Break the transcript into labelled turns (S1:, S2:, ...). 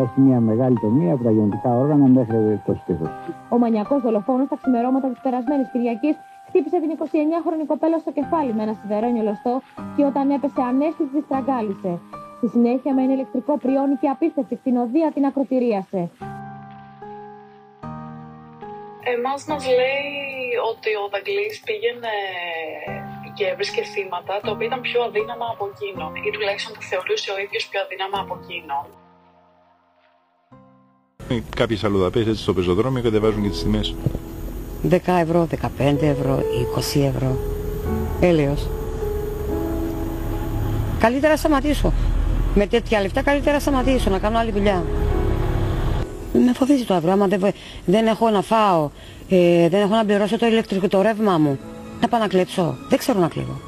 S1: υπάρξει μια μεγάλη τομία από τα γενετικά όργανα μέχρι το στήθος.
S2: Ο μανιακός δολοφόνος τα ξημερώματα της περασμένης Κυριακής χτύπησε την 29χρονη κοπέλα στο κεφάλι με ένα σιδερένιο λωστό και όταν έπεσε ανέστητης της στραγγάλισε. Στη συνέχεια με ένα ηλεκτρικό πριόνι και απίστευτη κτηνοδία την ακροτηρίασε.
S3: Εμάς μας λέει ότι ο Δαγκλής πήγαινε και έβρισκε θύματα τα οποία ήταν πιο αδύναμα από εκείνον ή τουλάχιστον τα θεωρούσε ο ίδιος πιο αδύναμα από εκείνον.
S4: Κάποιες αλλοδαπές έτσι στο πεζοδρόμιο κατεβάζουν και τις τιμές.
S5: 10 ευρώ, 15 ευρώ, 20 ευρώ. Έλεος. Καλύτερα σταματήσω. Με τέτοια λεφτά καλύτερα σταματήσω, να κάνω άλλη δουλειά. Με φοβίζει το αύριο, άμα δεν, βο- δεν έχω να φάω, ε, δεν έχω να πληρώσω το ηλεκτρικό το ρεύμα μου. Να πάω να κλέψω. Δεν ξέρω να κλέβω.